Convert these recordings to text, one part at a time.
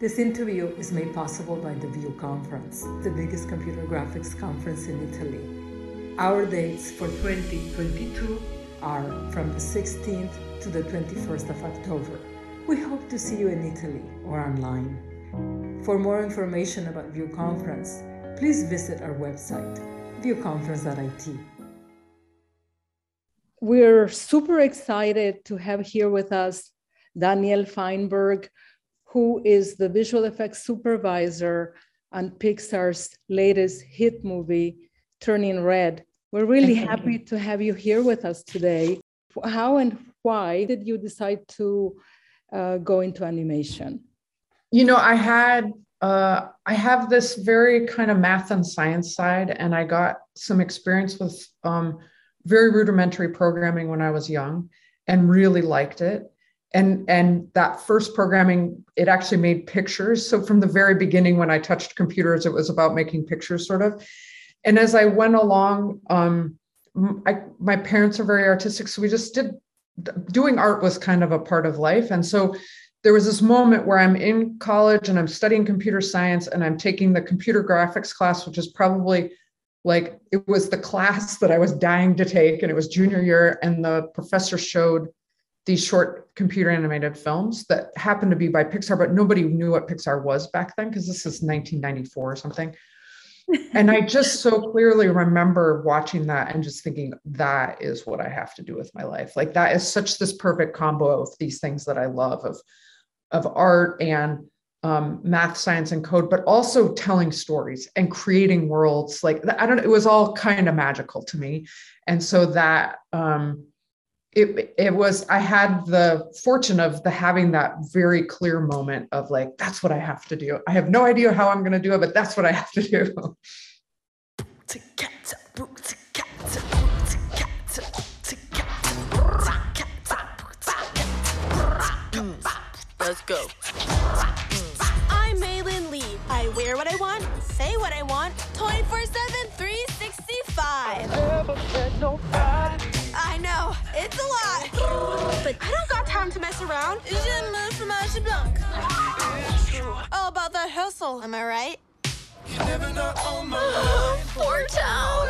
This interview is made possible by the VIEW Conference, the biggest computer graphics conference in Italy. Our dates for 2022 are from the 16th to the 21st of October. We hope to see you in Italy or online. For more information about VIEW Conference, please visit our website, viewconference.it. We're super excited to have here with us Danielle Feinberg, who is the visual effects supervisor on Pixar's latest hit movie, Turning Red. We're really happy to have you here with us today. How and why did you decide to uh, go into animation? You know, I had uh, I have this very kind of math and science side, and I got some experience with um, very rudimentary programming when I was young, and really liked it. And and that first programming, it actually made pictures. So from the very beginning, when I touched computers, it was about making pictures, sort of. And as I went along, um, I, my parents are very artistic, so we just did doing art was kind of a part of life. And so there was this moment where I'm in college and I'm studying computer science and I'm taking the computer graphics class, which is probably like it was the class that I was dying to take, and it was junior year, and the professor showed these short computer animated films that happened to be by Pixar, but nobody knew what Pixar was back then because this is 1994 or something and I just so clearly remember watching that and just thinking that is what I have to do with my life. Like that is such this perfect combo of these things that I love of of art and um, math, science, and code, but also telling stories and creating worlds. Like I don't know, it was all kind of magical to me, and so that um, it it was i had the fortune of the having that very clear moment of like that's what i have to do. I have no idea how i'm going to do it but that's what i have to do. Let's go. I'm Meilin Lee. I wear what I want, say what I want, 24 7, 365. Lot. I don't got time to mess around. Je me fromage blanc. All about that hustle, am I right? 4*Town.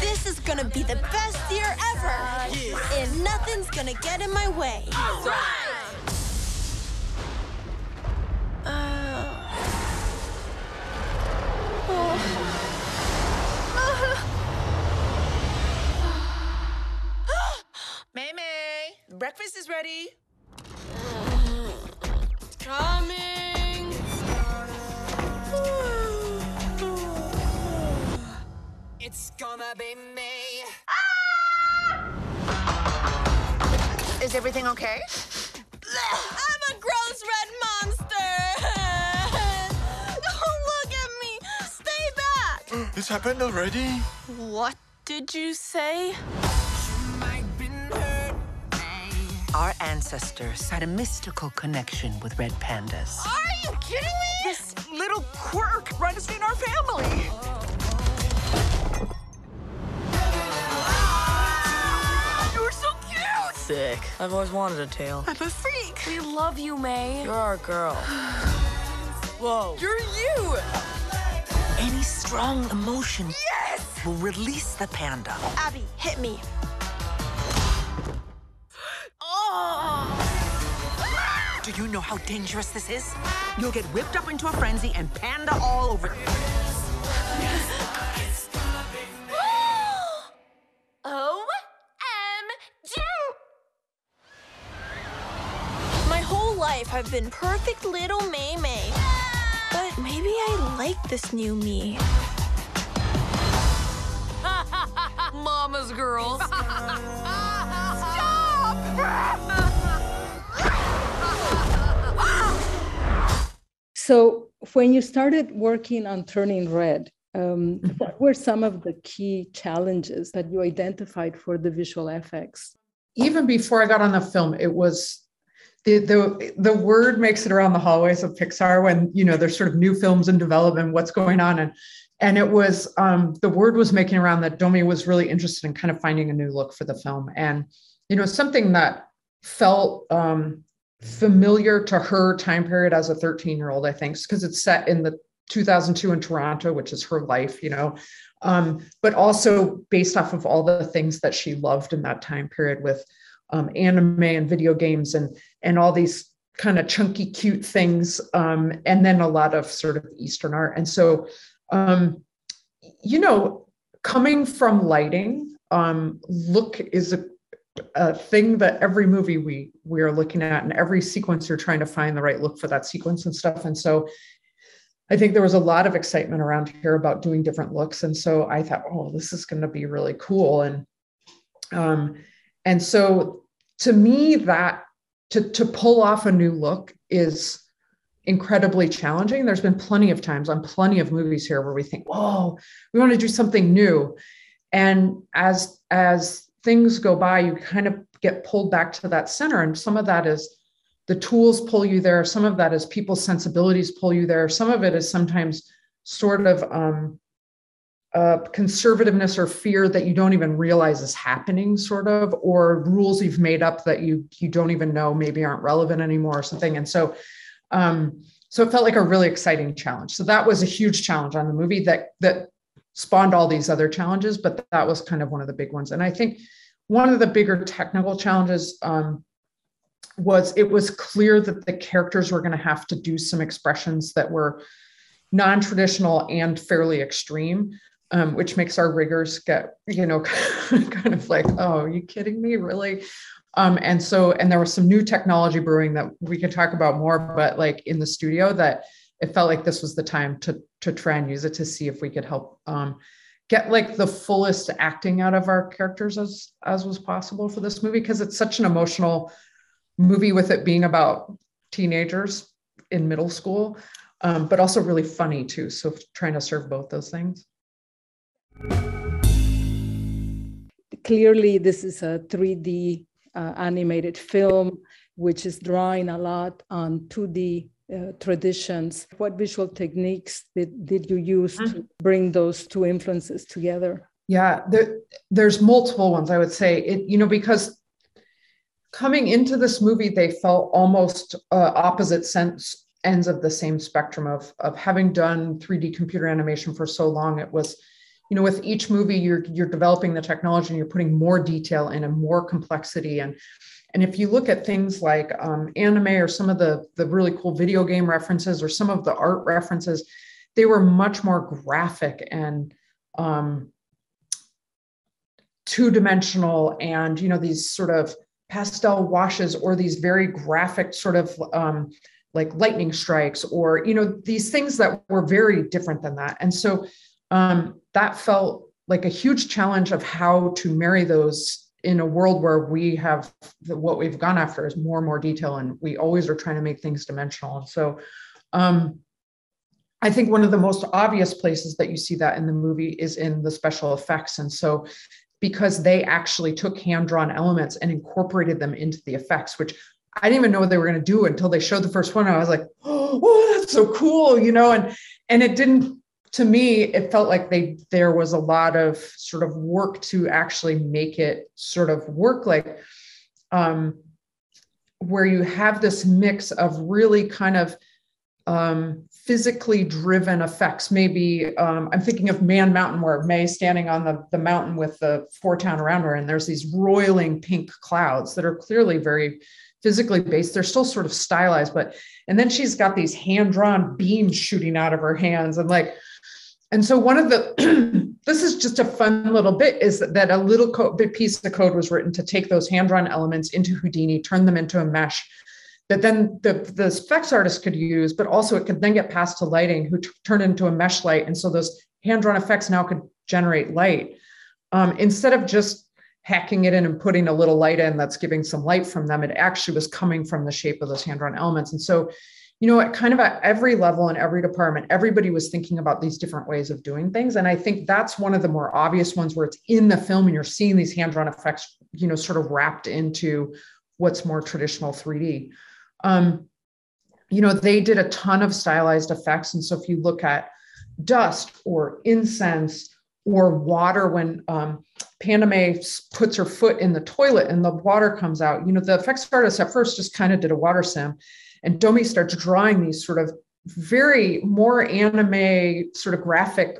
This is gonna be the best year ever. And nothing's gonna get in my way. All right. Uh... Oh. Breakfast is ready. Coming. It's gonna be me. Ah! Is everything okay? I'm a gross red monster! Don't look at me! Stay back! It's happened already? What did you say? Our ancestors had a mystical connection with red pandas. Are you kidding me? This little quirk runs in our family. Ah, You're so cute! Sick. I've always wanted a tail. I'm a freak. We love you, May. You're our girl. Whoa. You're you! Any strong emotion yes! will release the panda. Abby, hit me. Do you know how dangerous this is? You'll get whipped up into a frenzy and panda all over. OMG! My whole life I've been perfect little May May. But maybe I like this new me. Mama's girls. So, when you started working on Turning Red, um, what were some of the key challenges that you identified for the visual effects? Even before I got on the film, it was the, the the word makes it around the hallways of Pixar when you know there's sort of new films in development, what's going on, and and it was um, the word was making around that Domee was really interested in kind of finding a new look for the film, and you know something that felt um, familiar to her time period as a 13 year old, I think, because it's set in the 2002 in Toronto, which is her life, you know, um, but also based off of all the things that she loved in that time period with um, anime and video games and and all these kind of chunky, cute things, um, and then a lot of sort of Eastern art. And so, um, you know, coming from lighting, um, look is a a thing that every movie we we are looking at and every sequence you're trying to find the right look for that sequence and stuff. And so i think there was a lot of excitement around here about doing different looks. And so i thought oh this is going to be really cool. And um and so to me that to to pull off a new look is incredibly challenging. There's been plenty of times on plenty of movies here where we think whoa we want to do something new. And as as things go by, you kind of get pulled back to that center. And some of that is the tools pull you there. Some of that is people's sensibilities pull you there. Some of it is sometimes sort of um, uh, conservativeness or fear that you don't even realize is happening, sort of, or rules you've made up that you you don't even know maybe aren't relevant anymore or something. And so, um, so it felt like a really exciting challenge. So that was a huge challenge on the movie that that spawned all these other challenges, but that was kind of one of the big ones. And I think one of the bigger technical challenges um, was it was clear that the characters were going to have to do some expressions that were non-traditional and fairly extreme um, which makes our riggers get you know kind of like oh are you kidding me really um, and so and there was some new technology brewing that we could talk about more but like in the studio that it felt like this was the time to to try and use it to see if we could help um, get like the fullest acting out of our characters as as was possible for this movie because it's such an emotional movie with it being about teenagers in middle school um, but also really funny too so trying to serve both those things. Clearly this is a 3d uh, animated film which is drawing a lot on 2d uh, traditions. What visual techniques did, did you use mm-hmm. to bring those two influences together? Yeah, there, there's multiple ones. I would say it, you know, because coming into this movie, they felt almost uh, opposite sense ends of the same spectrum of of having done 3D computer animation for so long. It was, you know, with each movie, you're you're developing the technology and you're putting more detail in and more complexity and and if you look at things like um, anime or some of the, the really cool video game references or some of the art references, they were much more graphic and um, two dimensional and, you know, these sort of pastel washes or these very graphic sort of um, like lightning strikes or, you know, these things that were very different than that. And so um, that felt like a huge challenge of how to marry those in a world where we have what we've gone after is more and more detail and we always are trying to make things dimensional. And so um, i think one of the most obvious places that you see that in the movie is in the special effects. And so because they actually took hand drawn elements and incorporated them into the effects which i didn't even know what they were going to do until they showed the first one i was like oh that's so cool you know and and it didn't to me it felt like they there was a lot of sort of work to actually make it sort of work like um, where you have this mix of really kind of um, physically driven effects. Maybe um, I'm thinking of Man Mountain, where May standing on the, the mountain with the 4*Town around her, and there's these roiling pink clouds that are clearly very physically based. They're still sort of stylized, but and then she's got these hand drawn beams shooting out of her hands, and like and so one of the this is just a fun little bit is that a little bit piece of code was written to take those hand-drawn elements into Houdini, turn them into a mesh that then the, the effects artist could use, but also it could then get passed to lighting who t- turn into a mesh light. And so those hand-drawn effects now could generate light. Um, instead of just hacking it in and putting a little light in that's giving some light from them, it actually was coming from the shape of those hand-drawn elements. And so you know, at kind of at every level in every department, everybody was thinking about these different ways of doing things. And I think that's one of the more obvious ones where it's in the film and you're seeing these hand drawn effects, you know, sort of wrapped into what's more traditional 3D. Um, you know, they did a ton of stylized effects. And so if you look at dust or incense or water when um, puts her foot in the toilet and the water comes out. You know, the effects artist at first just kind of did a water sim, and Domee starts drawing these sort of very more anime sort of graphic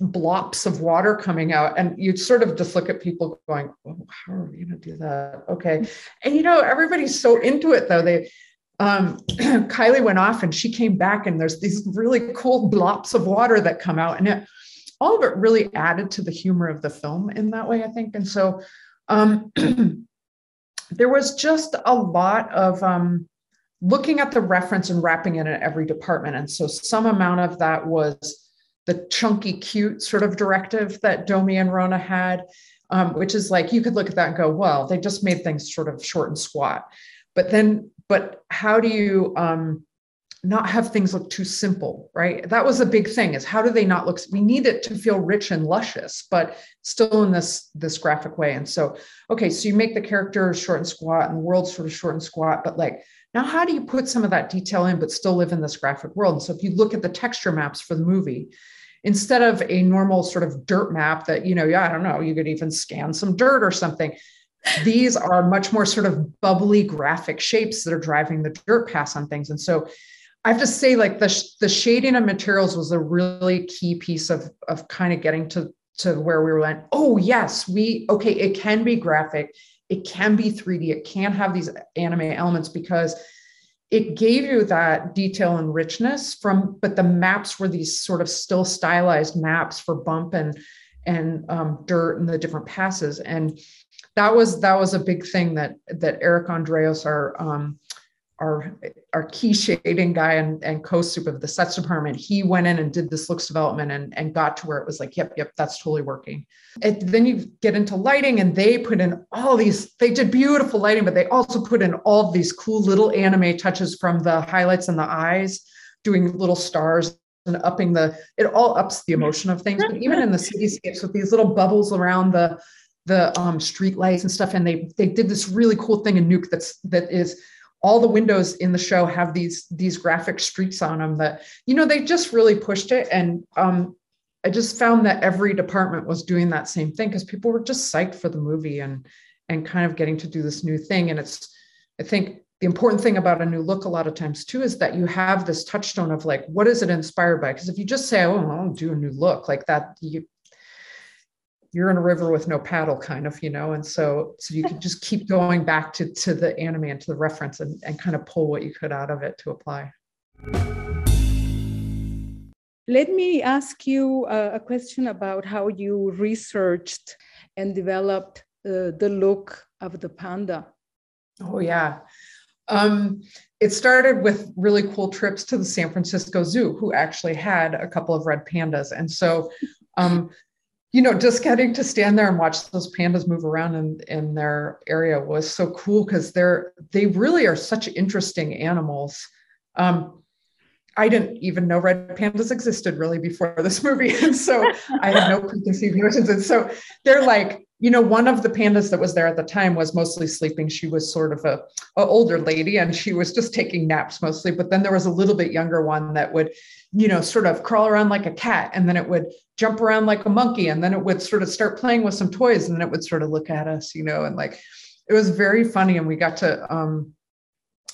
blobs of water coming out. And you sort of just look at people going oh, how are we going to do that? Okay. And you know everybody's so into it though. They um, kylie went off and she came back and there's these really cool blobs of water that come out. And it, all of it really added to the humor of the film in that way i think. And so um, there was just a lot of um, looking at the reference and wrapping it in every department. And so some amount of that was the chunky, cute sort of directive that Domee and Rona had, um, which is like you could look at that and go, well, they just made things sort of short and squat. But then, but how do you um, not have things look too simple, right? That was a big thing. Is how do they not look? We need it to feel rich and luscious, but still in this this graphic way. And so, okay, so you make the characters short and squat, and the world sort of short and squat, but like now, how do you put some of that detail in, but still live in this graphic world? And so if you look at the texture maps for the movie, instead of a normal sort of dirt map that, you know, yeah, I don't know, you could even scan some dirt or something. These are much more sort of bubbly graphic shapes that are driving the dirt pass on things. And so I have to say, like the, the shading of materials was a really key piece of, of kind of getting to, to where we went, oh, yes, we, okay, it can be graphic it can be 3D, it can have these anime elements because it gave you that detail and richness from, but the maps were these sort of still stylized maps for bump and and um, dirt and the different passes. And that was that was a big thing that that Eric Andreos, our um, our our key shading guy and, and co-sup of the sets department, he went in and did this looks development and, and got to where it was like, yep, yep, that's totally working. And then you get into lighting and they put in all these, they did beautiful lighting, but they also put in all these cool little anime touches from the highlights and the eyes, doing little stars and upping the, it all ups the emotion of things. But even in the cityscapes with these little bubbles around the the um, street lights and stuff, and they they did this really cool thing in Nuke that's that is all the windows in the show have these these graphic streaks on them that you know they just really pushed it. And um, i just found that every department was doing that same thing because people were just psyched for the movie and and kind of getting to do this new thing. And it's i think the important thing about a new look a lot of times too is that you have this touchstone of like what is it inspired by? Because if you just say oh i'll do a new look like that you you're in a river with no paddle kind of you know? And so so you could just keep going back to to the anime and to the reference and, and kind of pull what you could out of it to apply. Let me ask you a, a question about how you researched and developed uh, the look of the panda. Oh yeah. Um, it started with really cool trips to the San Francisco Zoo, who actually had a couple of red pandas. And so um, you know, just getting to stand there and watch those pandas move around in, in their area was so cool because they're they really are such interesting animals. Um, I didn't even know red pandas existed really before this movie, and so I had no preconceived notions. And so they're like, you know, one of the pandas that was there at the time was mostly sleeping. She was sort of a, a older lady, and she was just taking naps mostly. But then there was a little bit younger one that would you know, sort of crawl around like a cat and then it would jump around like a monkey and then it would sort of start playing with some toys and then it would sort of look at us, you know, and like it was very funny. And we got to um,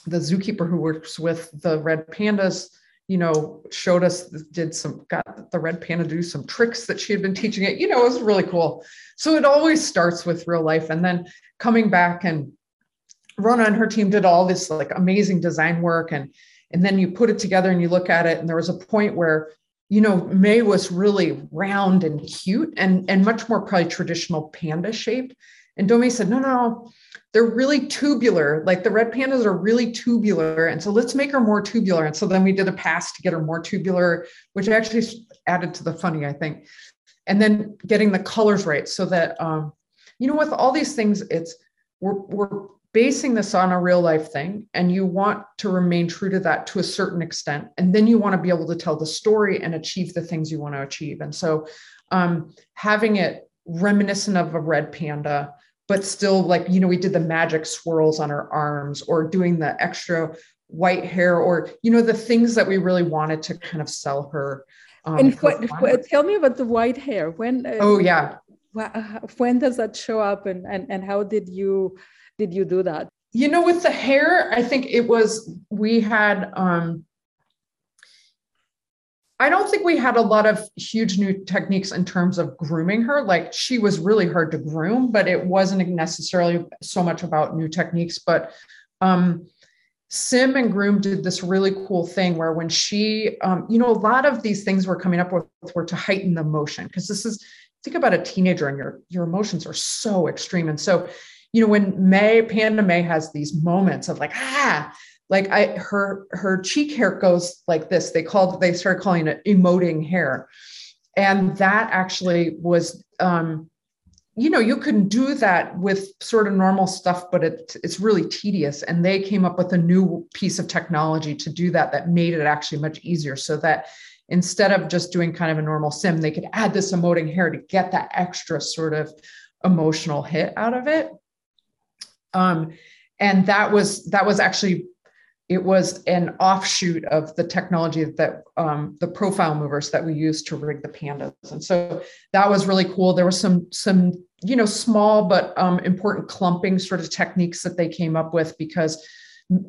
the zookeeper who works with the red pandas, you know, showed us, did some, got the red panda do some tricks that she had been teaching it. You know, it was really cool. So it always starts with real life and then coming back and Rona and her team did all this like amazing design work and and then you put it together and you look at it and there was a point where you know may was really round and cute and and much more probably traditional panda shaped and Domee said no no they're really tubular like the red pandas are really tubular and so let's make her more tubular and so then we did a pass to get her more tubular which actually added to the funny i think. And then getting the colors right so that um, you know with all these things it's we're, we're basing this on a real life thing and you want to remain true to that to a certain extent and then you want to be able to tell the story and achieve the things you want to achieve. And so um, having it reminiscent of a red panda but still like you know we did the magic swirls on her arms or doing the extra white hair or you know the things that we really wanted to kind of sell her Um, and what, what, tell me about the white hair. When? Uh, oh yeah. When does that show up, and, and and how did you did you do that? You know, with the hair, I think it was we had. um I don't think we had a lot of huge new techniques in terms of grooming her. Like she was really hard to groom, but it wasn't necessarily so much about new techniques. But um, Sim and Groom did this really cool thing where when she, um, you know, a lot of these things we're coming up with were to heighten the emotion because this is think about a teenager and your your emotions are so extreme. And so, you know, when May Panda May has these moments of like ah, like I her her cheek hair goes like this. They called they started calling it emoting hair, and that actually was um, you know you can do that with sort of normal stuff but it, it's really tedious. And they came up with a new piece of technology to do that that made it actually much easier so that instead of just doing kind of a normal sim they could add this emoting hair to get that extra sort of emotional hit out of it. Um, and that was that was actually it was an offshoot of the technology that um, the profile movers that we used to rig the pandas. And so that was really cool. There was some some you know small but um, important clumping sort of techniques that they came up with because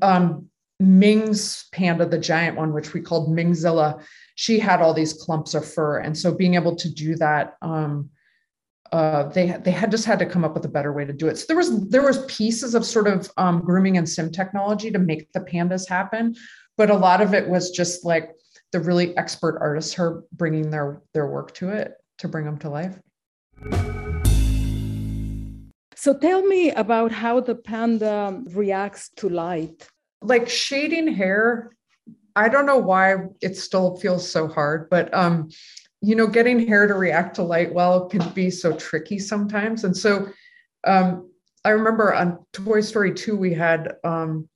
um, ming's panda the giant one which we called mingzilla she had all these clumps of fur. And so being able to do that um, uh, they they had just had to come up with a better way to do it. So there was there was pieces of sort of um, grooming and sim technology to make the pandas happen, but a lot of it was just like the really expert artists her bringing their their work to it to bring them to life. So tell me about how the panda reacts to light. Like shading hair, I don't know why it still feels so hard, but um, you know, getting hair to react to light well can be so tricky sometimes. And so um, I remember on Toy Story 2, we had um,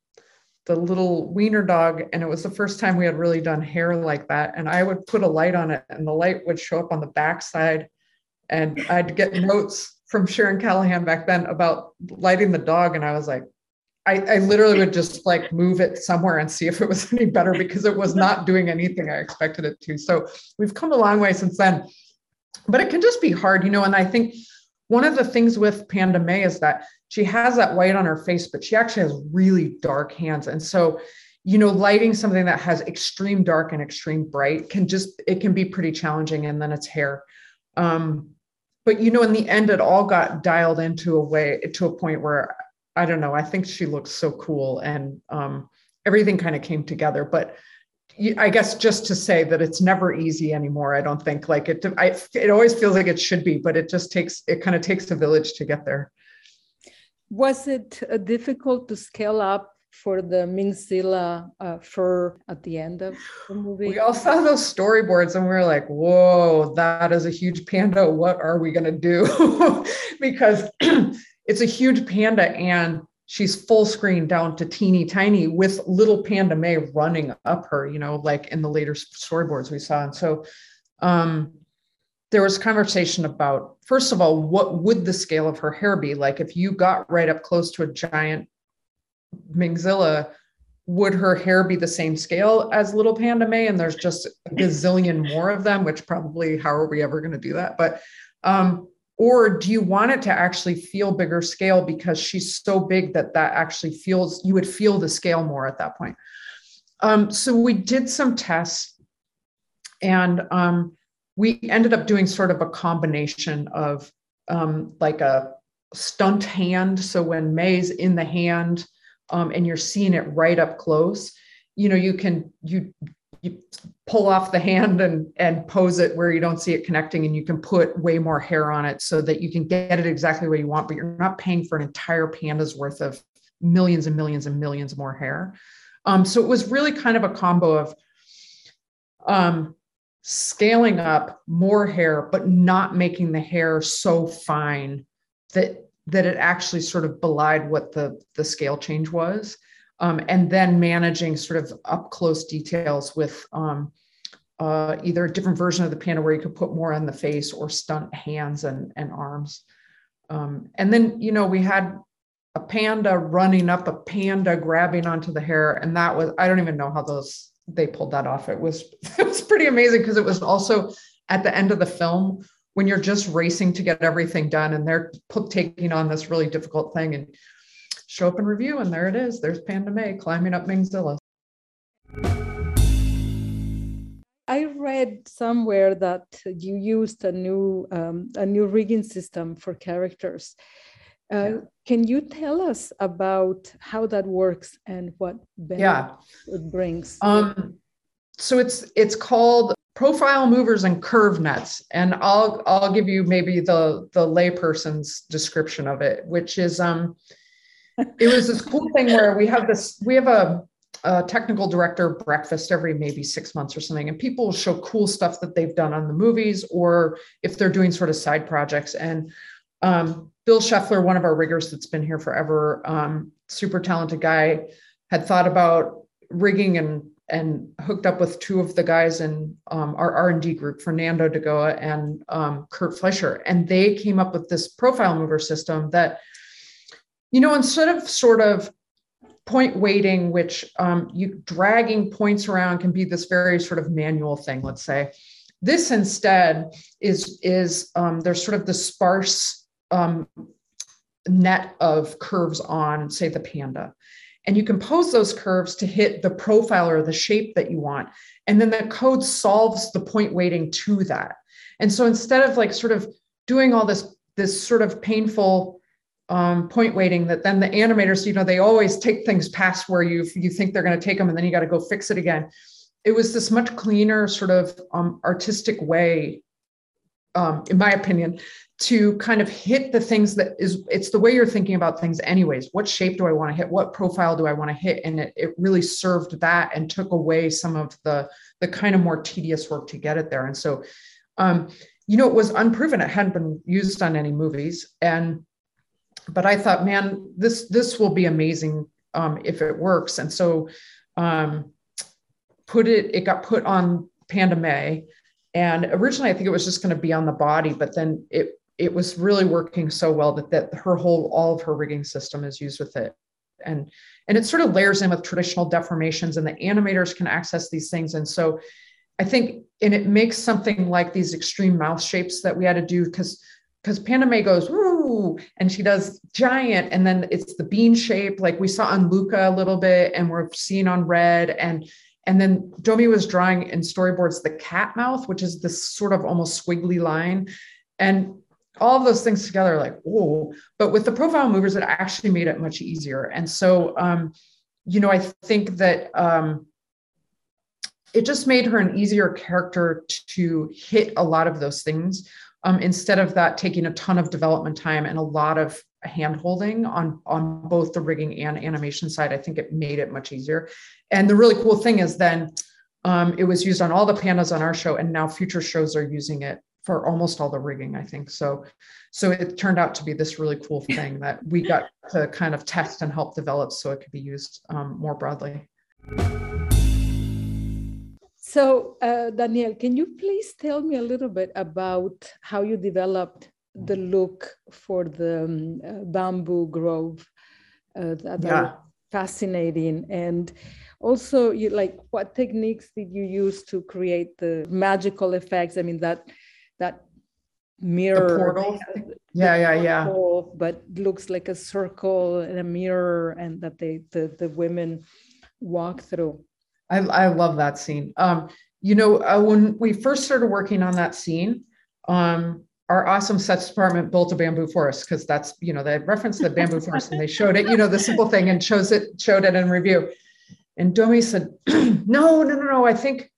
the little wiener dog, and it was the first time we had really done hair like that. And I would put a light on it, and the light would show up on the backside. And I'd get notes from Sharon Callahan back then about lighting the dog. And I was like, I, I, literally would just like move it somewhere and see if it was any better because it was not doing anything I expected it to. So we've come a long way since then. But it can just be hard, you know. And I think one of the things with Panda May is that she has that white on her face, but she actually has really dark hands. And so, you know, lighting something that has extreme dark and extreme bright can just, it can be pretty challenging. And then it's hair. Um, but you know, in the end, it all got dialed into a way to a point where I don't know. I think she looks so cool, and um, everything kind of came together. But I guess just to say that it's never easy anymore. I don't think like it. I, it always feels like it should be, but it just takes. It kind of takes a village to get there. Was it uh, difficult to scale up for the Mingzilla uh, fur at the end of the movie? We all saw those storyboards and we were like, whoa, that is a huge panda. What are we going to do? because it's a huge panda and she's full screen down to teeny tiny with little panda may running up her you know like in the later storyboards we saw. And so um there was conversation about first of all what would the scale of her hair be? Like if you got right up close to a giant mingzilla would her hair be the same scale as little panda may? And there's just a gazillion more of them which probably how are we ever going to do that? But um or do you want it to actually feel bigger scale because she's so big that that actually feels you would feel the scale more at that point? Um, so we did some tests and um, we ended up doing sort of a combination of um, like a stunt hand. So when may's in the hand um, and you're seeing it right up close you know you can you you pull off the hand and and pose it where you don't see it connecting and you can put way more hair on it so that you can get it exactly where you want but you're not paying for an entire panda's worth of millions and millions and millions more hair. Um, so it was really kind of a combo of um, scaling up more hair but not making the hair so fine that that it actually sort of belied what the the scale change was um, and then managing sort of up close details with um, uh, either a different version of the panda where you could put more on the face or stunt hands and, and arms. Um, and then, you know, we had a panda running up a panda grabbing onto the hair. And that was, I don't even know how those, they pulled that off. It was it was pretty amazing because it was also at the end of the film when you're just racing to get everything done and they're taking on this really difficult thing and show up and review and there it is. There's Panda May climbing up Mingzilla. I read somewhere that you used a new um, a new rigging system for characters. Uh, yeah. Can you tell us about how that works and what yeah. it brings? Um, so it's it's called profile movers and curve nets, and I'll I'll give you maybe the the layperson's description of it, which is um, it was this cool thing where we have this we have a a technical director breakfast every maybe six months or something, and people show cool stuff that they've done on the movies, or if they're doing sort of side projects. And um, Bill Scheffler, one of our riggers that's been here forever, um, super talented guy, had thought about rigging and and hooked up with two of the guys in um, our R&D group, Fernando de Goes and um, Kurt Fleischer. And they came up with this profile mover system that, you know, instead of sort of point weighting, which um, you dragging points around can be this very sort of manual thing, let's say. This instead is, is um, there's sort of the sparse um, net of curves on, say, the panda. And you can pose those curves to hit the profile or the shape that you want. And then the code solves the point weighting to that. And so instead of like sort of doing all this, this sort of painful um, point weighting that then the animators, you know, they always take things past where you you think they're going to take them and then you got to go fix it again. It was this much cleaner sort of um, artistic way, um, in my opinion, to kind of hit the things that is it's the way you're thinking about things anyways. What shape do I want to hit? What profile do I want to hit? And it, it really served that and took away some of the the kind of more tedious work to get it there. And so um, you know, it was unproven. It hadn't been used on any movies. And but I thought, man, this this will be amazing um, if it works. And so um, put it, it got put on Panda May. And originally I think it was just going to be on the body, but then it it was really working so well that that her whole all of her rigging system is used with it. And and it sort of layers in with traditional deformations and the animators can access these things. And so I think, and it makes something like these extreme mouth shapes that we had to do because because Panda May goes, woo, and she does giant, and then it's the bean shape, like we saw on Luca a little bit, and we're seeing on Red. And and then Domee was drawing in storyboards the cat mouth, which is this sort of almost squiggly line. And all of those things together, like, oh, But with the profile movers, it actually made it much easier. And so um, you know, I think that um it just made her an easier character to hit a lot of those things um, instead of that taking a ton of development time and a lot of hand holding on on both the rigging and animation side i think it made it much easier. And the really cool thing is then um, it was used on all the pandas on our show and now future shows are using it for almost all the rigging i think. So so it turned out to be this really cool thing that we got to kind of test and help develop so it could be used um, more broadly so, uh, Danielle, can you please tell me a little bit about how you developed the look for the um, uh, bamboo grove? Uh, that yeah. fascinating. And also, you like what techniques did you use to create the magical effects? I mean, that that mirror the portal. yeah, yeah, yeah. But looks like a circle and a mirror, and that they the the women walk through. I, I love that scene. Um, you know, uh, when we first started working on that scene, um, our awesome sets department built a bamboo forest because that's you know they referenced the bamboo forest and they showed it, you know, the simple thing and chose it, showed it in review. And Domee said, "No, no, no, no. I think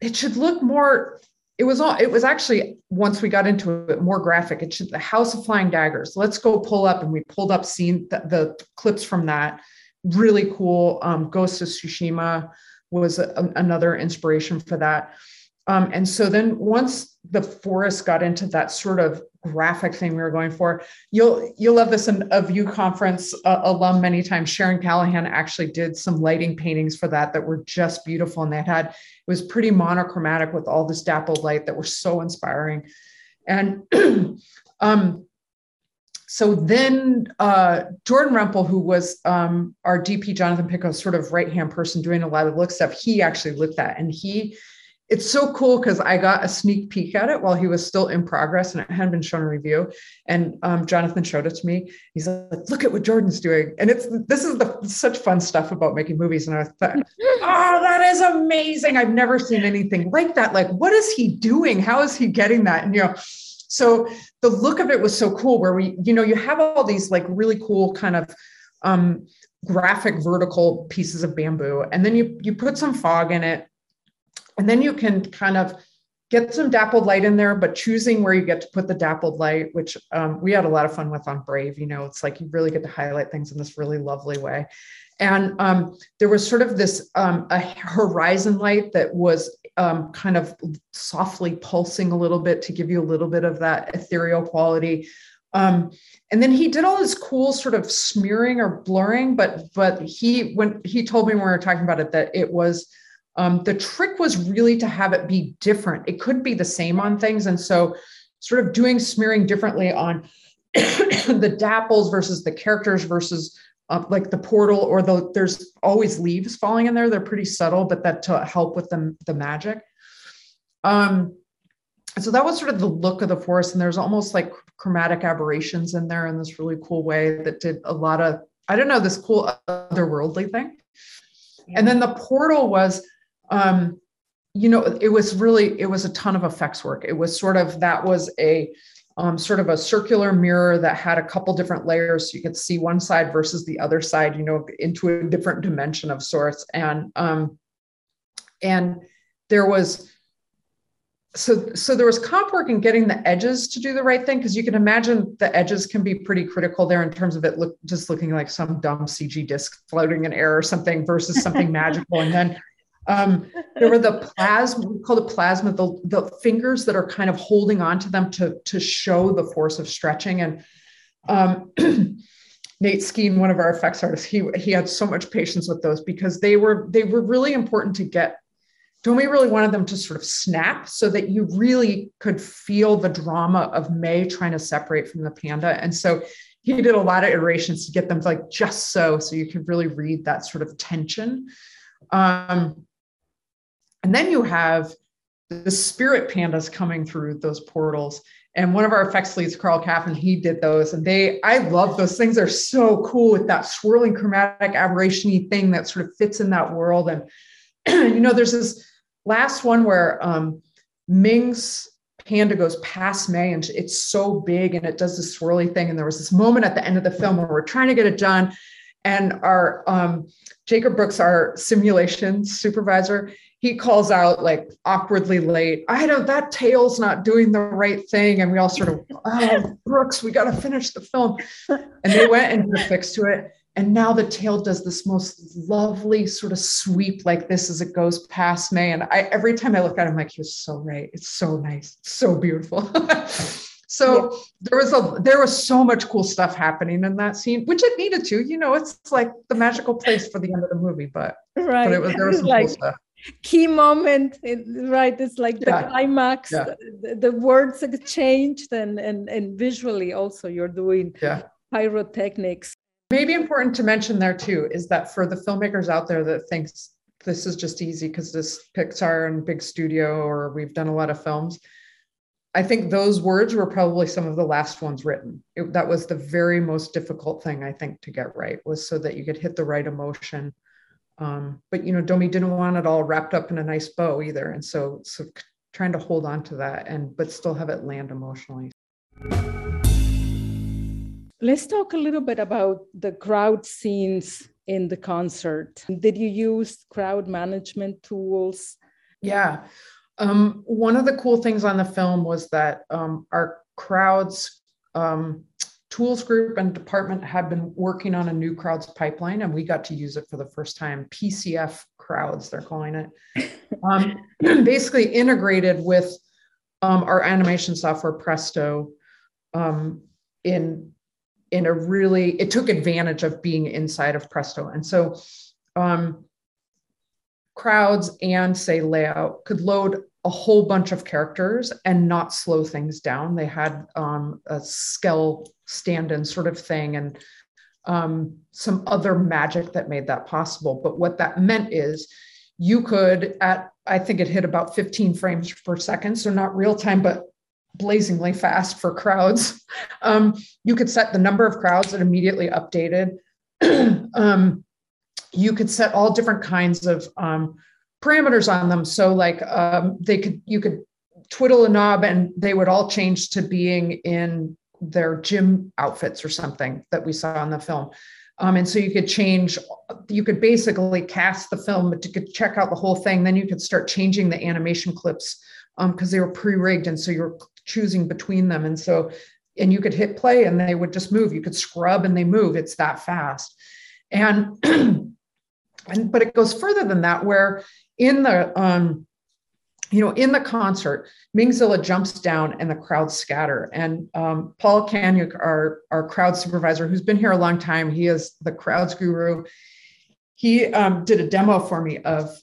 it should look more." It was all. It was actually once we got into it more graphic. It should the House of Flying Daggers. Let's go pull up, and we pulled up scene the, the clips from that really cool. Um, Ghost of Tsushima was a, another inspiration for that. Um, and so then once the forest got into that sort of graphic thing we were going for, you'll you'll love this in a View conference uh, alum many times. Sharon Callahan actually did some lighting paintings for that that were just beautiful, and they had it was pretty monochromatic with all this dappled light that were so inspiring. And um, so then uh, Jordan Rempel, who was um, our DP Jonathan Pytko's sort of right hand person doing a lot of look stuff, he actually looked that. and he it's so cool because I got a sneak peek at it while he was still in progress and it hadn't been shown in review. And um, Jonathan showed it to me. He's like, "Look at what Jordan's doing," and it's this is the such fun stuff about making movies. And I thought, "Oh, that is amazing! I've never seen anything like that. Like, what is he doing? How is he getting that?" And you know, so the look of it was so cool. Where we, you know, you have all these like really cool kind of um, graphic vertical pieces of bamboo, and then you you put some fog in it and then you can kind of get some dappled light in there, but choosing where you get to put the dappled light, which um, we had a lot of fun with on Brave. You know, it's like you really get to highlight things in this really lovely way. And um, there was sort of this um, a horizon light that was um, kind of softly pulsing a little bit to give you a little bit of that ethereal quality. Um, and then he did all this cool sort of smearing or blurring, but but he when he told me when we were talking about it that it was um, the trick was really to have it be different. It could be the same on things. And so, sort of doing smearing differently on the dapples versus the characters versus uh, like the portal or the there's always leaves falling in there. They're pretty subtle, but that to help with the, the magic. Um, so that was sort of the look of the forest, and there's almost like chromatic aberrations in there in this really cool way that did a lot of I don't know this cool otherworldly thing. Yeah. And then the portal was um, you know, it was really, it was a ton of effects work. It was sort of, that was a um, sort of a circular mirror that had a couple different layers. So you could see one side versus the other side, you know, into a different dimension of sorts. And, um, and there was, so so there was comp work in getting the edges to do the right thing because you can imagine the edges can be pretty critical there in terms of it look just looking like some dumb cg disc floating in air or something versus something magical and then um, there were the plasma, we call the plasma, the, the fingers that are kind of holding on to them to, to show the force of stretching. And um, Nate Skeen, one of our effects artists, he, he had so much patience with those because they were they were really important to get. Domee really wanted them to sort of snap so that you really could feel the drama of May trying to separate from the panda. And so he did a lot of iterations to get them like just so, so you could really read that sort of tension. Um, and then you have the spirit pandas coming through those portals. And one of our effects leads, Carl Caffin, he did those. And they, I love those things. They're so cool with that swirling chromatic aberration thing that sort of fits in that world. And, you know, there's this last one where um, Ming's panda goes past May and it's so big and it does this swirly thing. And there was this moment at the end of the film where we're trying to get it done. And our um, Jacob Brooks, our simulation supervisor, he calls out like awkwardly late, I know that tail's not doing the right thing. And we all sort of, oh, Brooks, we got to finish the film. And they went and did a fix to it. And now the tail does this most lovely sort of sweep like this as it goes past May. And I every time I look at him, I'm like, he was so right. It's so nice. It's so beautiful. so yeah. there was a there was so much cool stuff happening in that scene, which it needed to. You know, it's like the magical place for the end of the movie, but right. But it was there was some like, cool stuff key moment right it's like the yeah. climax yeah. The, the, words exchanged and, and and visually also you're doing yeah. pyrotechnics maybe important to mention there too is that for the filmmakers out there that thinks this is just easy because this pixar and big studio or we've done a lot of films i think those words were probably some of the last ones written it, that was the very most difficult thing i think to get right was so that you could hit the right emotion um, but you know, Domee didn't want it all wrapped up in a nice bow either, and so so trying to hold on to that and but still have it land emotionally. Let's talk a little bit about the crowd scenes in the concert. Did you use crowd management tools? Yeah. Um, one of the cool things on the film was that um, our crowds um, tools group and department had been working on a new crowds pipeline and we got to use it for the first time. Pcf crowds they're calling it. Um, basically integrated with um, our animation software presto um, in in a really it took advantage of being inside of presto. And so um, crowds and say layout could load a whole bunch of characters and not slow things down. They had um, a skell stand-in sort of thing and um, some other magic that made that possible. But what that meant is you could at I think it hit about 15 frames per second, so not real time, but blazingly fast for crowds. Um, you could set the number of crowds that immediately updated. um, you could set all different kinds of um, parameters on them. So like um, they could, you could twiddle a knob and they would all change to being in their gym outfits or something that we saw in the film. Um, and so you could change, you could basically cast the film, but you could check out the whole thing. Then you could start changing the animation clips because um, they were pre-rigged. And so you're choosing between them. And so, and you could hit play and they would just move. You could scrub and they move. It's that fast. And, and but it goes further than that, where in the um, you know, in the concert, Mingzilla jumps down and the crowds scatter. And um, Paul Kanyuk, our, our crowd supervisor, who's been here a long time, he is the crowds guru. He um, did a demo for me of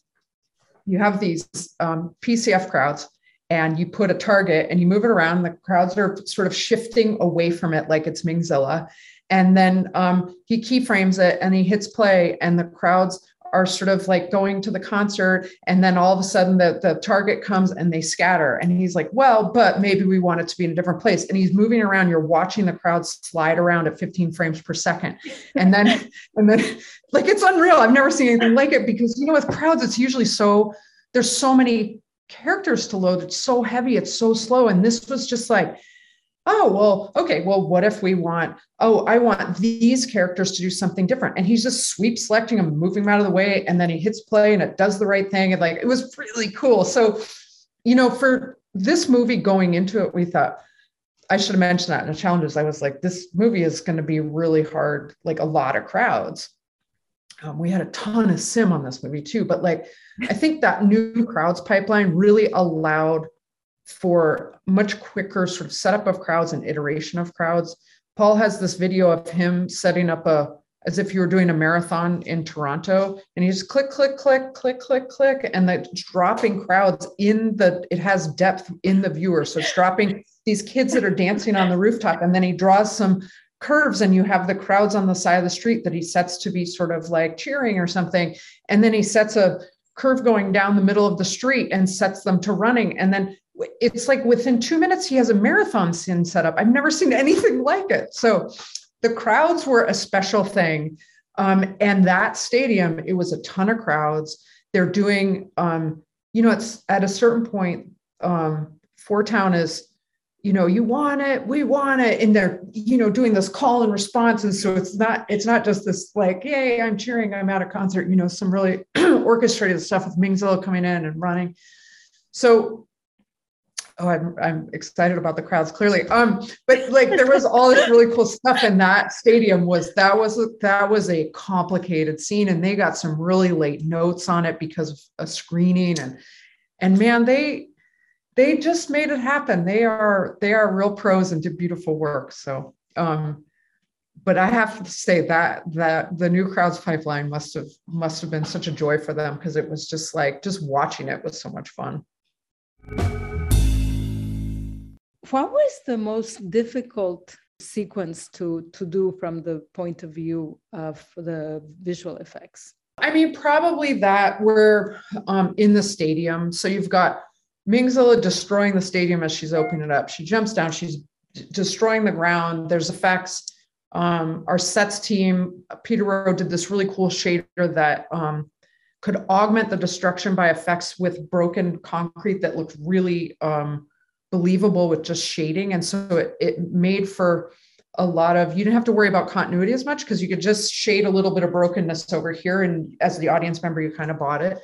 you have these um, PCF crowds and you put a target and you move it around. The crowds are sort of shifting away from it like it's Mingzilla. And then um, he keyframes it and he hits play and the crowds are sort of like going to the concert and then all of a sudden the, the target comes and they scatter. And he's like well but maybe we want it to be in a different place. And he's moving around you're watching the crowd slide around at 15 frames per second. And then and then like it's unreal. I've never seen anything like it because you know with crowds it's usually so there's so many characters to load. It's so heavy it's so slow. And this was just like oh well okay well what if we want oh i want these characters to do something different. And he's just sweep selecting them moving them out of the way and then he hits play and it does the right thing. And like it was really cool. So you know for this movie going into it we thought i should have mentioned that in the challenges. I was like this movie is going to be really hard like a lot of crowds. Um, we had a ton of sim on this movie too but like i think that new crowds pipeline really allowed for much quicker sort of setup of crowds and iteration of crowds. Paul has this video of him setting up a as if you were doing a marathon in Toronto, and he's click, click, click, click, click, click, and the dropping crowds in the it has depth in the viewer. So it's dropping these kids that are dancing on the rooftop, and then he draws some curves and you have the crowds on the side of the street that he sets to be sort of like cheering or something and then he sets a curve going down the middle of the street and sets them to running and then it's like within two minutes he has a marathon scene set up. I've never seen anything like it. So the crowds were a special thing. Um, and that stadium it was a ton of crowds. They're doing um, you know it's at a certain point um, 4*Town is you know you want it we want it and they're you know doing this call and response. And so it's not it's not just this like yay i'm cheering i'm at a concert you know some really orchestrated stuff with mingzilla coming in and running. So oh I'm, I'm excited about the crowds clearly. Um but like there was all this really cool stuff in that stadium was that was that was a complicated scene and they got some really late notes on it because of a screening and and man they they just made it happen. They are they are real pros and did beautiful work so um but I have to say that that the new crowds pipeline must have must have been such a joy for them because it was just like just watching it was so much fun what was the most difficult sequence to to do from the point of view of the visual effects? I mean probably that we're um, in the stadium. So you've got mingzilla destroying the stadium as she's opening it up. She jumps down. She's d- destroying the ground. There's effects um, our sets team peter rowe did this really cool shader that um, could augment the destruction by effects with broken concrete that looked really um, believable with just shading. And so it, it made for a lot of, you didn't have to worry about continuity as much because you could just shade a little bit of brokenness over here. And as the audience member, you kind of bought it.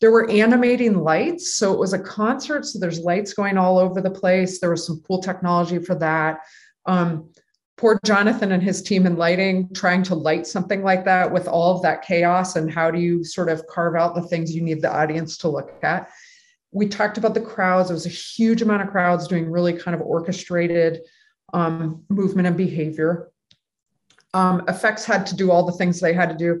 There were animating lights. So it was a concert. So there's lights going all over the place. There was some cool technology for that. Um, poor Jonathan and his team in lighting trying to light something like that with all of that chaos and how do you sort of carve out the things you need the audience to look at we talked about the crowds. There was a huge amount of crowds doing really kind of orchestrated um, movement and behavior. Um, effects had to do all the things they had to do.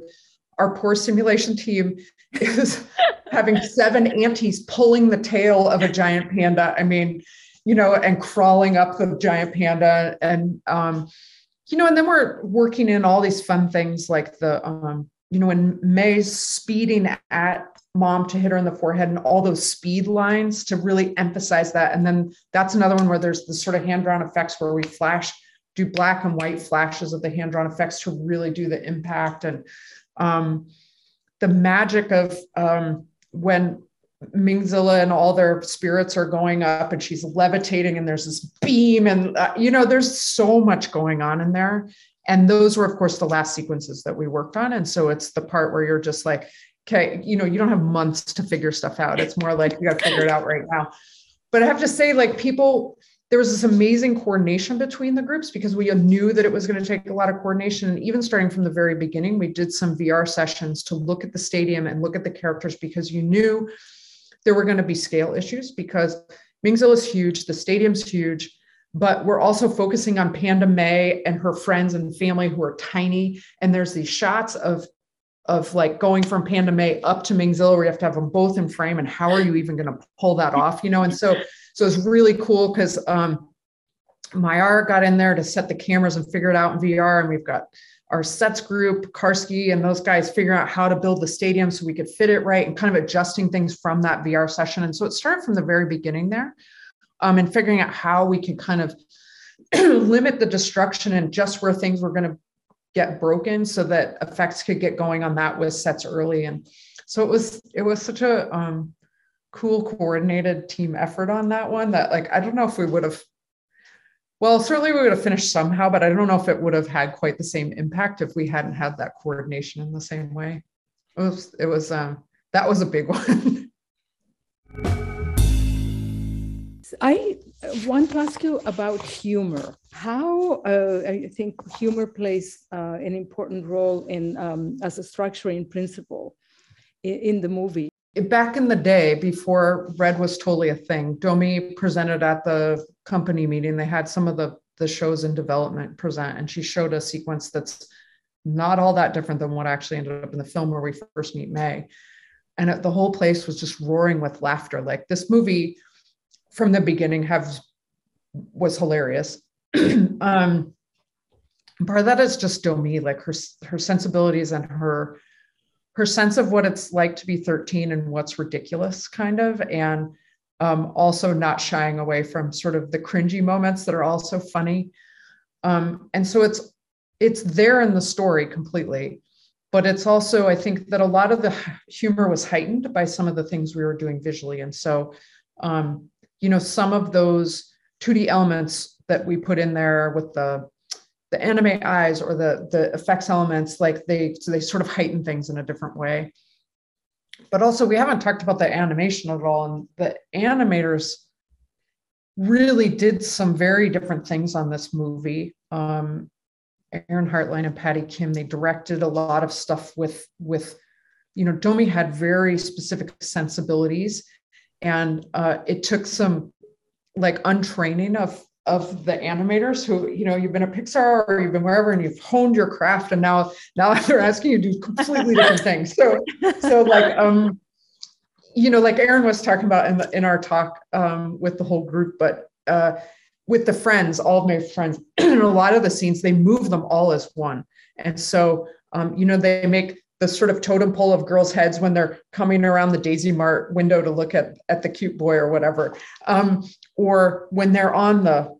Our poor simulation team is having seven aunties pulling the tail of a giant panda. I mean, you know, and crawling up the giant panda. And, um, you know, and then we're working in all these fun things like the, um, you know, when Mei's speeding at mom to hit her in the forehead and all those speed lines to really emphasize that. And then that's another one where there's the sort of hand drawn effects where we flash, do black and white flashes of the hand drawn effects to really do the impact. And um, the magic of um, when Mingzilla and all their spirits are going up and she's levitating and there's this beam and uh, you know there's so much going on in there. And those were of course the last sequences that we worked on. And so it's the part where you're just like okay you know you don't have months to figure stuff out it's more like you got to figure it out right now but i have to say like people there was this amazing coordination between the groups because we knew that it was going to take a lot of coordination. And even starting from the very beginning, we did some VR sessions to look at the stadium and look at the characters because you knew there were going to be scale issues because Mingzilla is huge, the stadium's huge, but we're also focusing on Panda Mei and her friends and family who are tiny. And there's these shots of of like going from Panda Mei up to Mingzilla where you have to have them both in frame. And how are you even going to pull that off? You know, and so so it's really cool because um, Mahyar got in there to set the cameras and figure it out in VR. And we've got our sets group, Karski, and those guys figuring out how to build the stadium so we could fit it right and kind of adjusting things from that VR session. And so it started from the very beginning there um, and figuring out how we can kind of limit the destruction and just where things were going to get broken so that effects could get going on that with sets early. And so it was, it was such a, um, cool coordinated team effort on that one that like i don't know if we would have well certainly we would have finished somehow but i don't know if it would have had quite the same impact if we hadn't had that coordination in the same way it was it was um that was a big one i want to ask you about humor. How uh, i think humor plays uh, an important role in um, as a structuring principle in, in the movie. Back in the day before red was totally a thing Domee presented at the company meeting. They had some of the the shows in development present and she showed a sequence that's not all that different than what actually ended up in the film where we first meet Mei. And the whole place was just roaring with laughter. Like this movie from the beginning have was hilarious. Um part of that is just Domee like her her sensibilities and her her sense of what it's like to be 13 and what's ridiculous kind of and um, also not shying away from sort of the cringy moments that are also funny. Um, and so it's it's there in the story completely but it's also i think that a lot of the humor was heightened by some of the things we were doing visually. And so um, you know some of those 2d elements that we put in there with the the anime eyes or the the effects elements like they so they sort of heighten things in a different way. But also we haven't talked about the animation at all and the animators really did some very different things on this movie. Um, aaron hartline and Patty Kihm they directed a lot of stuff with with you know Domee had very specific sensibilities and uh, it took some like untraining of of the animators who you know you've been at pixar or you've been wherever and you've honed your craft and now now they're asking you to do completely different things. So so like um you know like aaron was talking about in, the, in our talk um, with the whole group but uh, with the friends all of my friends in a lot of the scenes they move them all as one. And so um, you know they make the sort of totem pole of girls' heads when they're coming around the Daisy Mart window to look at, at the cute boy or whatever, um, or when they're on the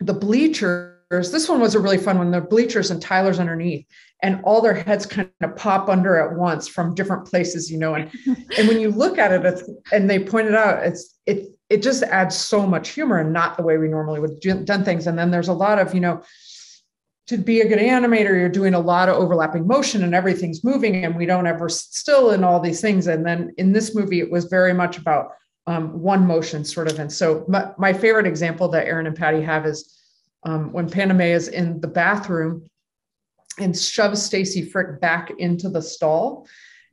the bleachers. This one was a really fun one. The bleachers and Tyler's underneath, and all their heads kind of pop under at once from different places, you know. And and when you look at it, it's, and they pointed out, it's it it just adds so much humor and not the way we normally would do done things. And then there's a lot of you know to be a good animator, you're doing a lot of overlapping motion and everything's moving and we don't ever still in all these things. And then in this movie, it was very much about um, one motion sort of. And so my, my, favorite example that Aaron and Patty have is um, when Panda Mei is in the bathroom and shoves Stacy Frick back into the stall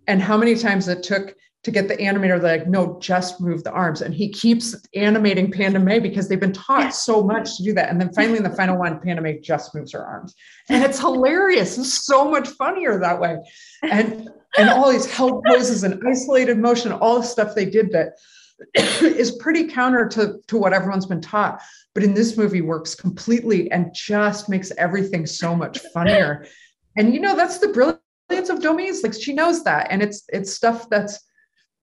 and how many times it took to get the animator like no just move the arms and he keeps animating panda Mei because they've been taught so much to do that and then finally in the final one panda Mei just moves her arms and it's hilarious it's so much funnier that way and and all these held poses and isolated motion, all the stuff they did that is pretty counter to, to what everyone's been taught. But in this movie works completely and just makes everything so much funnier. And you know, that's the brilliance of Domee's. Like she knows that. And it's it's stuff that's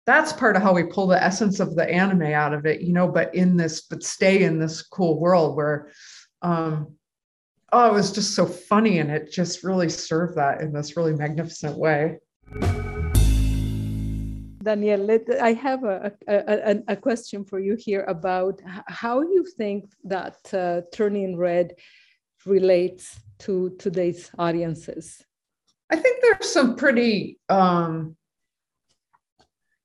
that's part of how we pull the essence of the anime out of it, you know, but in this, but stay in this cool world where um oh, it was just so funny and it just really served that in this really magnificent way. Danielle, I have a, a, a, question for you here about how you think that uh, Turning Red relates to today's audiences. I think there's some pretty um,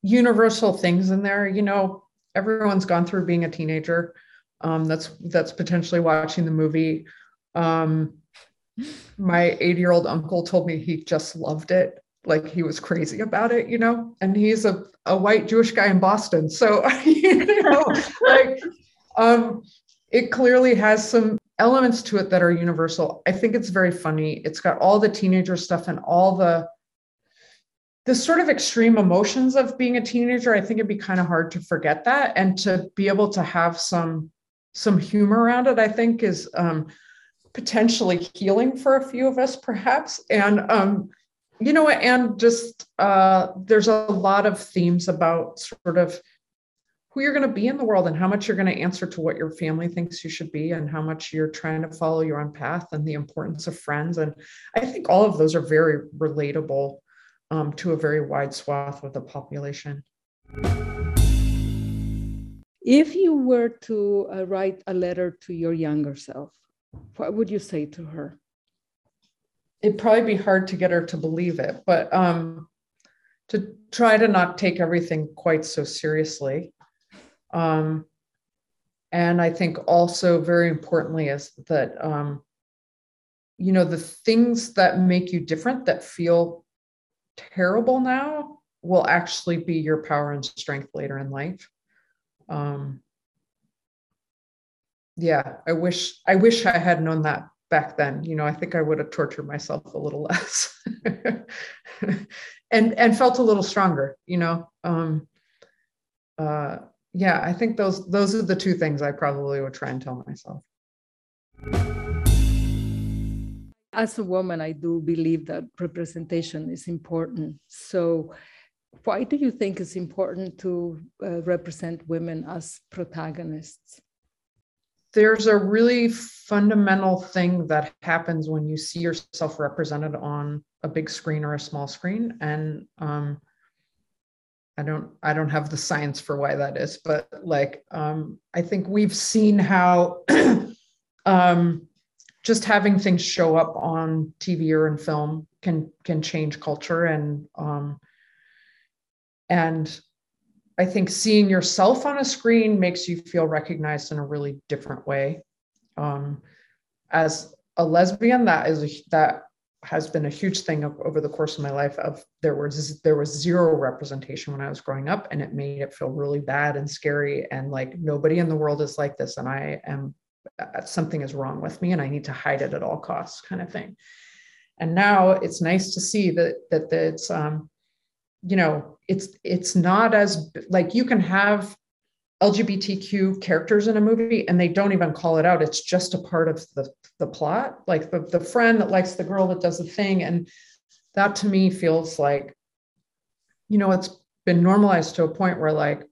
universal things in there. You know, everyone's gone through being a teenager. Um, that's that's potentially watching the movie. Um, my 80 year old uncle told me he just loved it like he was crazy about it, you know, and he's a, a white Jewish guy in Boston. So, you know, like um, it clearly has some elements to it that are universal. I think it's very funny. It's got all the teenager stuff and all the the sort of extreme emotions of being a teenager. I think it'd be kind of hard to forget that and to be able to have some some humor around it. I think is um, potentially healing for a few of us, perhaps. And um, you know, and just uh, there's a lot of themes about sort of who you're going to be in the world and how much you're going to answer to what your family thinks you should be and how much you're trying to follow your own path and the importance of friends. And I think all of those are very relatable um, to a very wide swath of the population. If you were to uh, write a letter to your younger self, what would you say to her? it'd probably be hard to get her to believe it, but um, to try to not take everything quite so seriously. Um, and I think also very importantly is that, um, you know, the things that make you different that feel terrible now will actually be your power and strength later in life. Um, yeah, I wish I wish I had known that back then. You know i think i would have tortured myself a little less and and felt a little stronger you know? Um uh yeah i think those those are the two things i probably would try and tell myself as a woman i do believe that representation is important. So why do you think it's important to uh, represent women as protagonists? There's a really fundamental thing that happens when you see yourself represented on a big screen or a small screen. And um, i don't i don't have the science for why that is but like um, i think we've seen how um, just having things show up on tv or in film can can change culture and um, and I think seeing yourself on a screen makes you feel recognized in a really different way. Um, as a lesbian, that is a, that has been a huge thing of, over the course of my life. Of there was there was zero representation when I was growing up, and it made it feel really bad and scary, and like nobody in the world is like this, and I am something is wrong with me, and I need to hide it at all costs, kind of thing. And now it's nice to see that that, that it's um, you know it's it's not as like you can have lgbtq characters in a movie and they don't even call it out. It's just a part of the the plot. Like the, the friend that likes the girl that does the thing. And that to me feels like you know it's been normalized to a point where like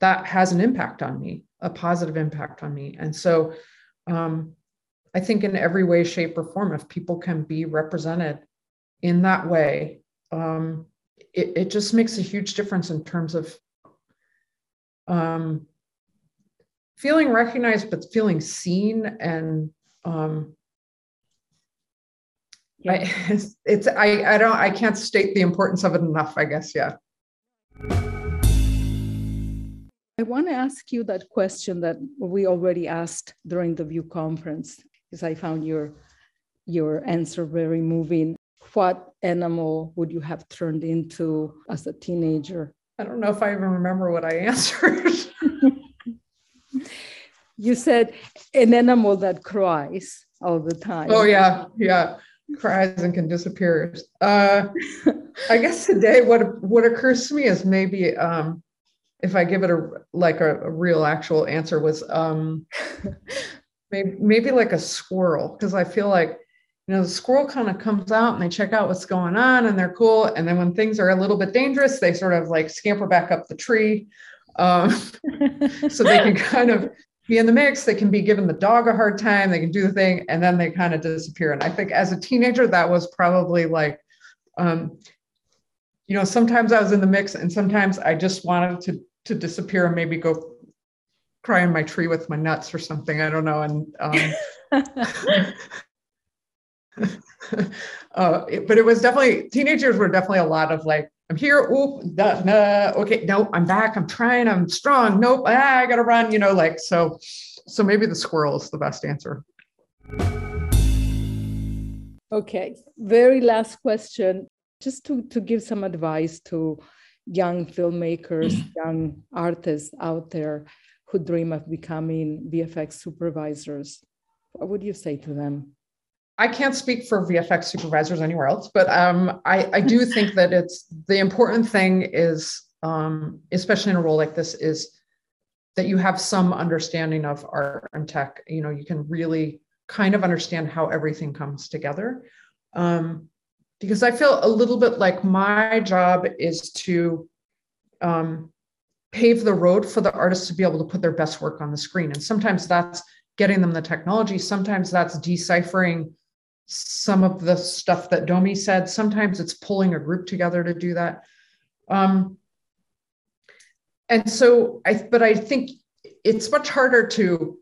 that has an impact on me a positive impact on me. And so um, i think in every way shape or form if people can be represented in that way um, it, it just makes a huge difference in terms of um, feeling recognized, but feeling seen and um, yeah. I, it's I I don't I can't state the importance of it enough. I guess yeah. I want to ask you that question that we already asked during the View conference, because I found your your answer very moving what animal would you have turned into as a teenager? I don't know if I even remember what I answered. you said an animal that cries all the time. Oh yeah, yeah. cries and can disappear. Uh, I guess today what what occurs to me is maybe um, if I give it a like a, a real actual answer was um, maybe maybe like a squirrel because I feel like you know the squirrel kind of comes out and they check out what's going on and they're cool and then when things are a little bit dangerous they sort of like scamper back up the tree um, so they can kind of be in the mix. They can be giving the dog a hard time. They can do the thing, and then they kind of disappear. And I think as a teenager, that was probably like, um, you know, sometimes I was in the mix, and sometimes I just wanted to to disappear and maybe go cry in my tree with my nuts or something. I don't know. And um, uh, it, but it was definitely teenagers were definitely a lot of like I'm here. Oh, okay. No, I'm back. I'm trying. I'm strong. Nope. Ah, I gotta run. You know, like so. So maybe the squirrel is the best answer. Okay. Very last question. Just to to give some advice to young filmmakers, young artists out there who dream of becoming VFX supervisors. What would you say to them? I can't speak for VFX supervisors anywhere else, but um, I, I do think that it's the important thing is, um, especially in a role like this, is that you have some understanding of art and tech. You know, you can really kind of understand how everything comes together. Um, because I feel a little bit like my job is to um, pave the road for the artists to be able to put their best work on the screen. And sometimes that's getting them the technology, sometimes that's deciphering some of the stuff that Domee said. Sometimes it's pulling a group together to do that. Um, and so I, but I think it's much harder to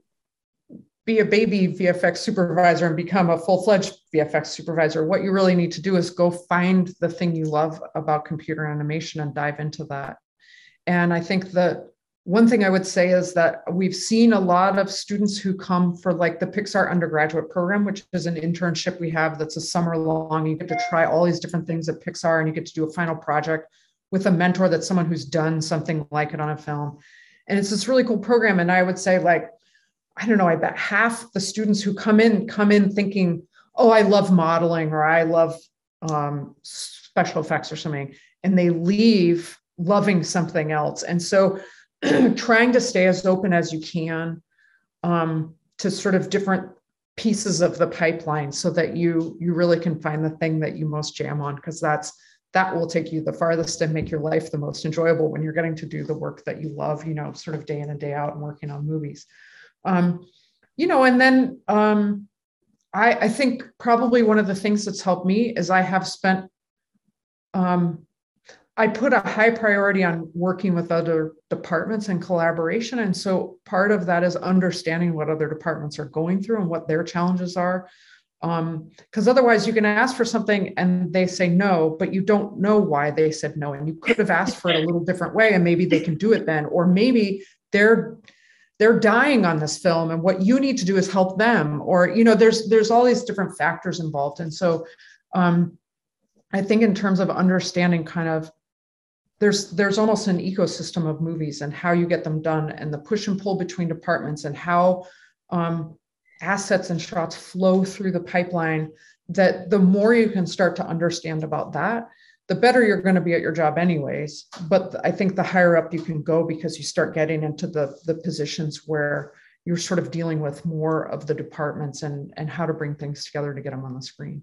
be a baby VFX supervisor and become a full-fledged VFX supervisor. What you really need to do is go find the thing you love about computer animation and dive into that. And I think that one thing I would say is that we've seen a lot of students who come for like the Pixar undergraduate program, which is an internship we have that's a summer long. You get to try all these different things at Pixar and you get to do a final project with a mentor that's someone who's done something like it on a film. And it's this really cool program. And I would say, like, I don't know, I bet half the students who come in come in thinking, oh, I love modeling or I love um, special effects or something. And they leave loving something else. And so trying to stay as open as you can um, to sort of different pieces of the pipeline so that you you really can find the thing that you most jam on because that's that will take you the farthest and make your life the most enjoyable when you're getting to do the work that you love you know sort of day in and day out and working on movies um, you know and then um, I, I think probably one of the things that's helped me is i have spent um, I put a high priority on working with other departments and collaboration. And so part of that is understanding what other departments are going through and what their challenges are. Because um, otherwise, you can ask for something and they say no, but you don't know why they said no. And you could have asked for it a little different way, and maybe they can do it then. Or maybe they're they're dying on this film and what you need to do is help them or you know there's there's all these different factors involved. And so um, i think in terms of understanding kind of there's there's almost an ecosystem of movies and how you get them done and the push and pull between departments and how um, assets and shots flow through the pipeline that the more you can start to understand about that the better you're going to be at your job anyways but i think the higher up you can go because you start getting into the the positions where you're sort of dealing with more of the departments and and how to bring things together to get them on the screen